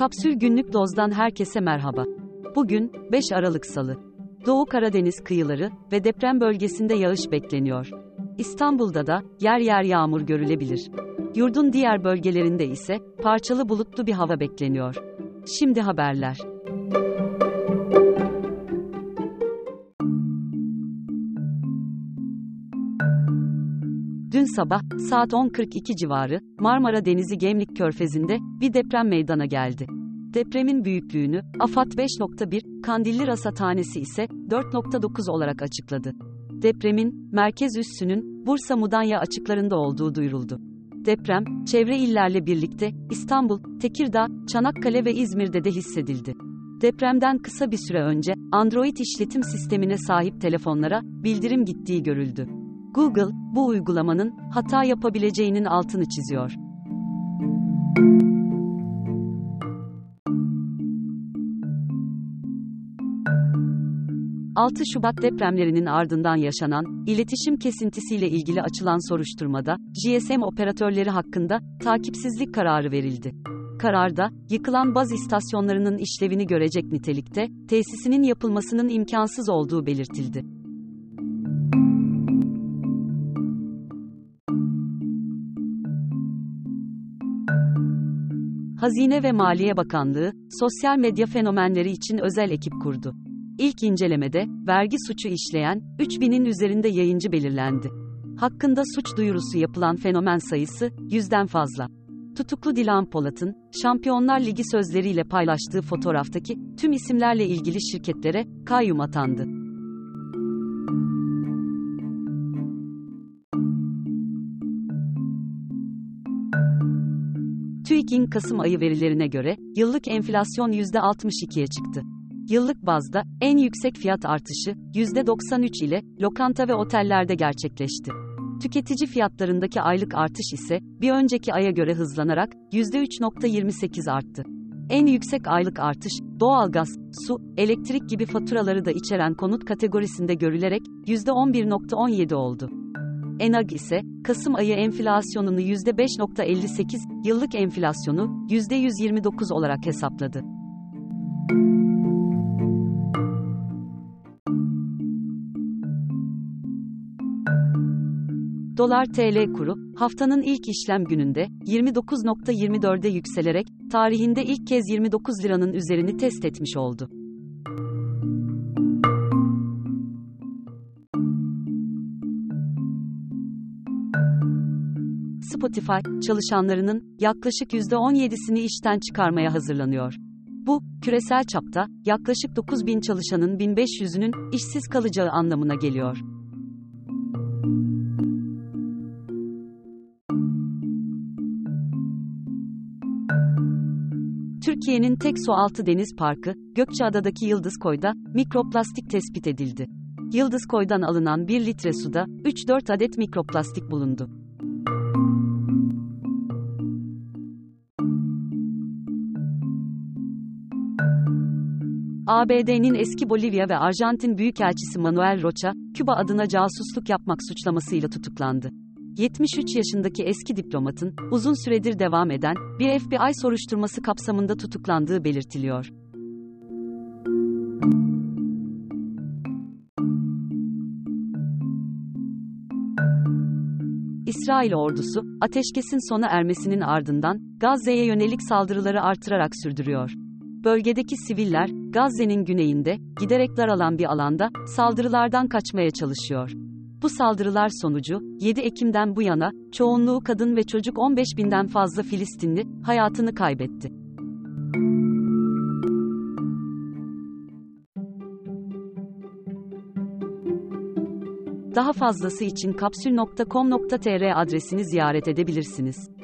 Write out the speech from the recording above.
Kapsül Günlük Doz'dan herkese merhaba. Bugün 5 Aralık Salı. Doğu Karadeniz kıyıları ve deprem bölgesinde yağış bekleniyor. İstanbul'da da yer yer yağmur görülebilir. Yurdun diğer bölgelerinde ise parçalı bulutlu bir hava bekleniyor. Şimdi haberler. Dün sabah saat 10.42 civarı Marmara Denizi Gemlik Körfezi'nde bir deprem meydana geldi. Depremin büyüklüğünü AFAD 5.1, Kandilli Rasathanesi ise 4.9 olarak açıkladı. Depremin merkez üssünün Bursa Mudanya açıklarında olduğu duyuruldu. Deprem, çevre illerle birlikte İstanbul, Tekirdağ, Çanakkale ve İzmir'de de hissedildi. Depremden kısa bir süre önce Android işletim sistemine sahip telefonlara bildirim gittiği görüldü. Google, bu uygulamanın hata yapabileceğinin altını çiziyor. ...6 Şubat depremlerinin ardından yaşanan, iletişim kesintisiyle ilgili açılan soruşturmada, GSM operatörleri hakkında, takipsizlik kararı verildi. Kararda, yıkılan baz istasyonlarının işlevini görecek nitelikte, tesisinin yapılmasının imkansız olduğu belirtildi. Hazine ve Maliye Bakanlığı, sosyal medya fenomenleri için özel ekip kurdu. İlk incelemede, vergi suçu işleyen, 3000'in üzerinde yayıncı belirlendi. Hakkında suç duyurusu yapılan fenomen sayısı, yüzden fazla. Tutuklu Dilan Polat'ın, Şampiyonlar Ligi sözleriyle paylaştığı fotoğraftaki, tüm isimlerle ilgili şirketlere, kayyum atandı. TÜİK'in Kasım ayı verilerine göre, yıllık enflasyon %62'ye çıktı. Yıllık bazda, en yüksek fiyat artışı, %93 ile, lokanta ve otellerde gerçekleşti. Tüketici fiyatlarındaki aylık artış ise, bir önceki aya göre hızlanarak, %3.28 arttı. En yüksek aylık artış, doğalgaz, su, elektrik gibi faturaları da içeren konut kategorisinde görülerek, %11.17 oldu. ENAG ise, Kasım ayı enflasyonunu %5.58, yıllık enflasyonu %129 olarak hesapladı. Dolar TL kuru, haftanın ilk işlem gününde 29.24'e yükselerek tarihinde ilk kez 29 liranın üzerini test etmiş oldu. Spotify, çalışanlarının yaklaşık %17'sini işten çıkarmaya hazırlanıyor. Bu, küresel çapta yaklaşık 9000 çalışanın 1500'ünün işsiz kalacağı anlamına geliyor. Türkiye'nin tek sualtı deniz parkı, Gökçeada'daki Yıldız Koy'da mikroplastik tespit edildi. Yıldız Koy'dan alınan 1 litre suda 3-4 adet mikroplastik bulundu. ABD'nin eski Bolivya ve Arjantin Büyükelçisi Manuel Rocha, Küba adına casusluk yapmak suçlamasıyla tutuklandı. 73 yaşındaki eski diplomatın, uzun süredir devam eden, bir FBI soruşturması kapsamında tutuklandığı belirtiliyor. İsrail ordusu, ateşkesin sona ermesinin ardından, Gazze'ye yönelik saldırıları artırarak sürdürüyor. Bölgedeki siviller, Gazze'nin güneyinde, giderek daralan bir alanda, saldırılardan kaçmaya çalışıyor. Bu saldırılar sonucu, 7 Ekim'den bu yana, çoğunluğu kadın ve çocuk 15 binden fazla Filistinli, hayatını kaybetti. Daha fazlası için kapsül.com.tr adresini ziyaret edebilirsiniz.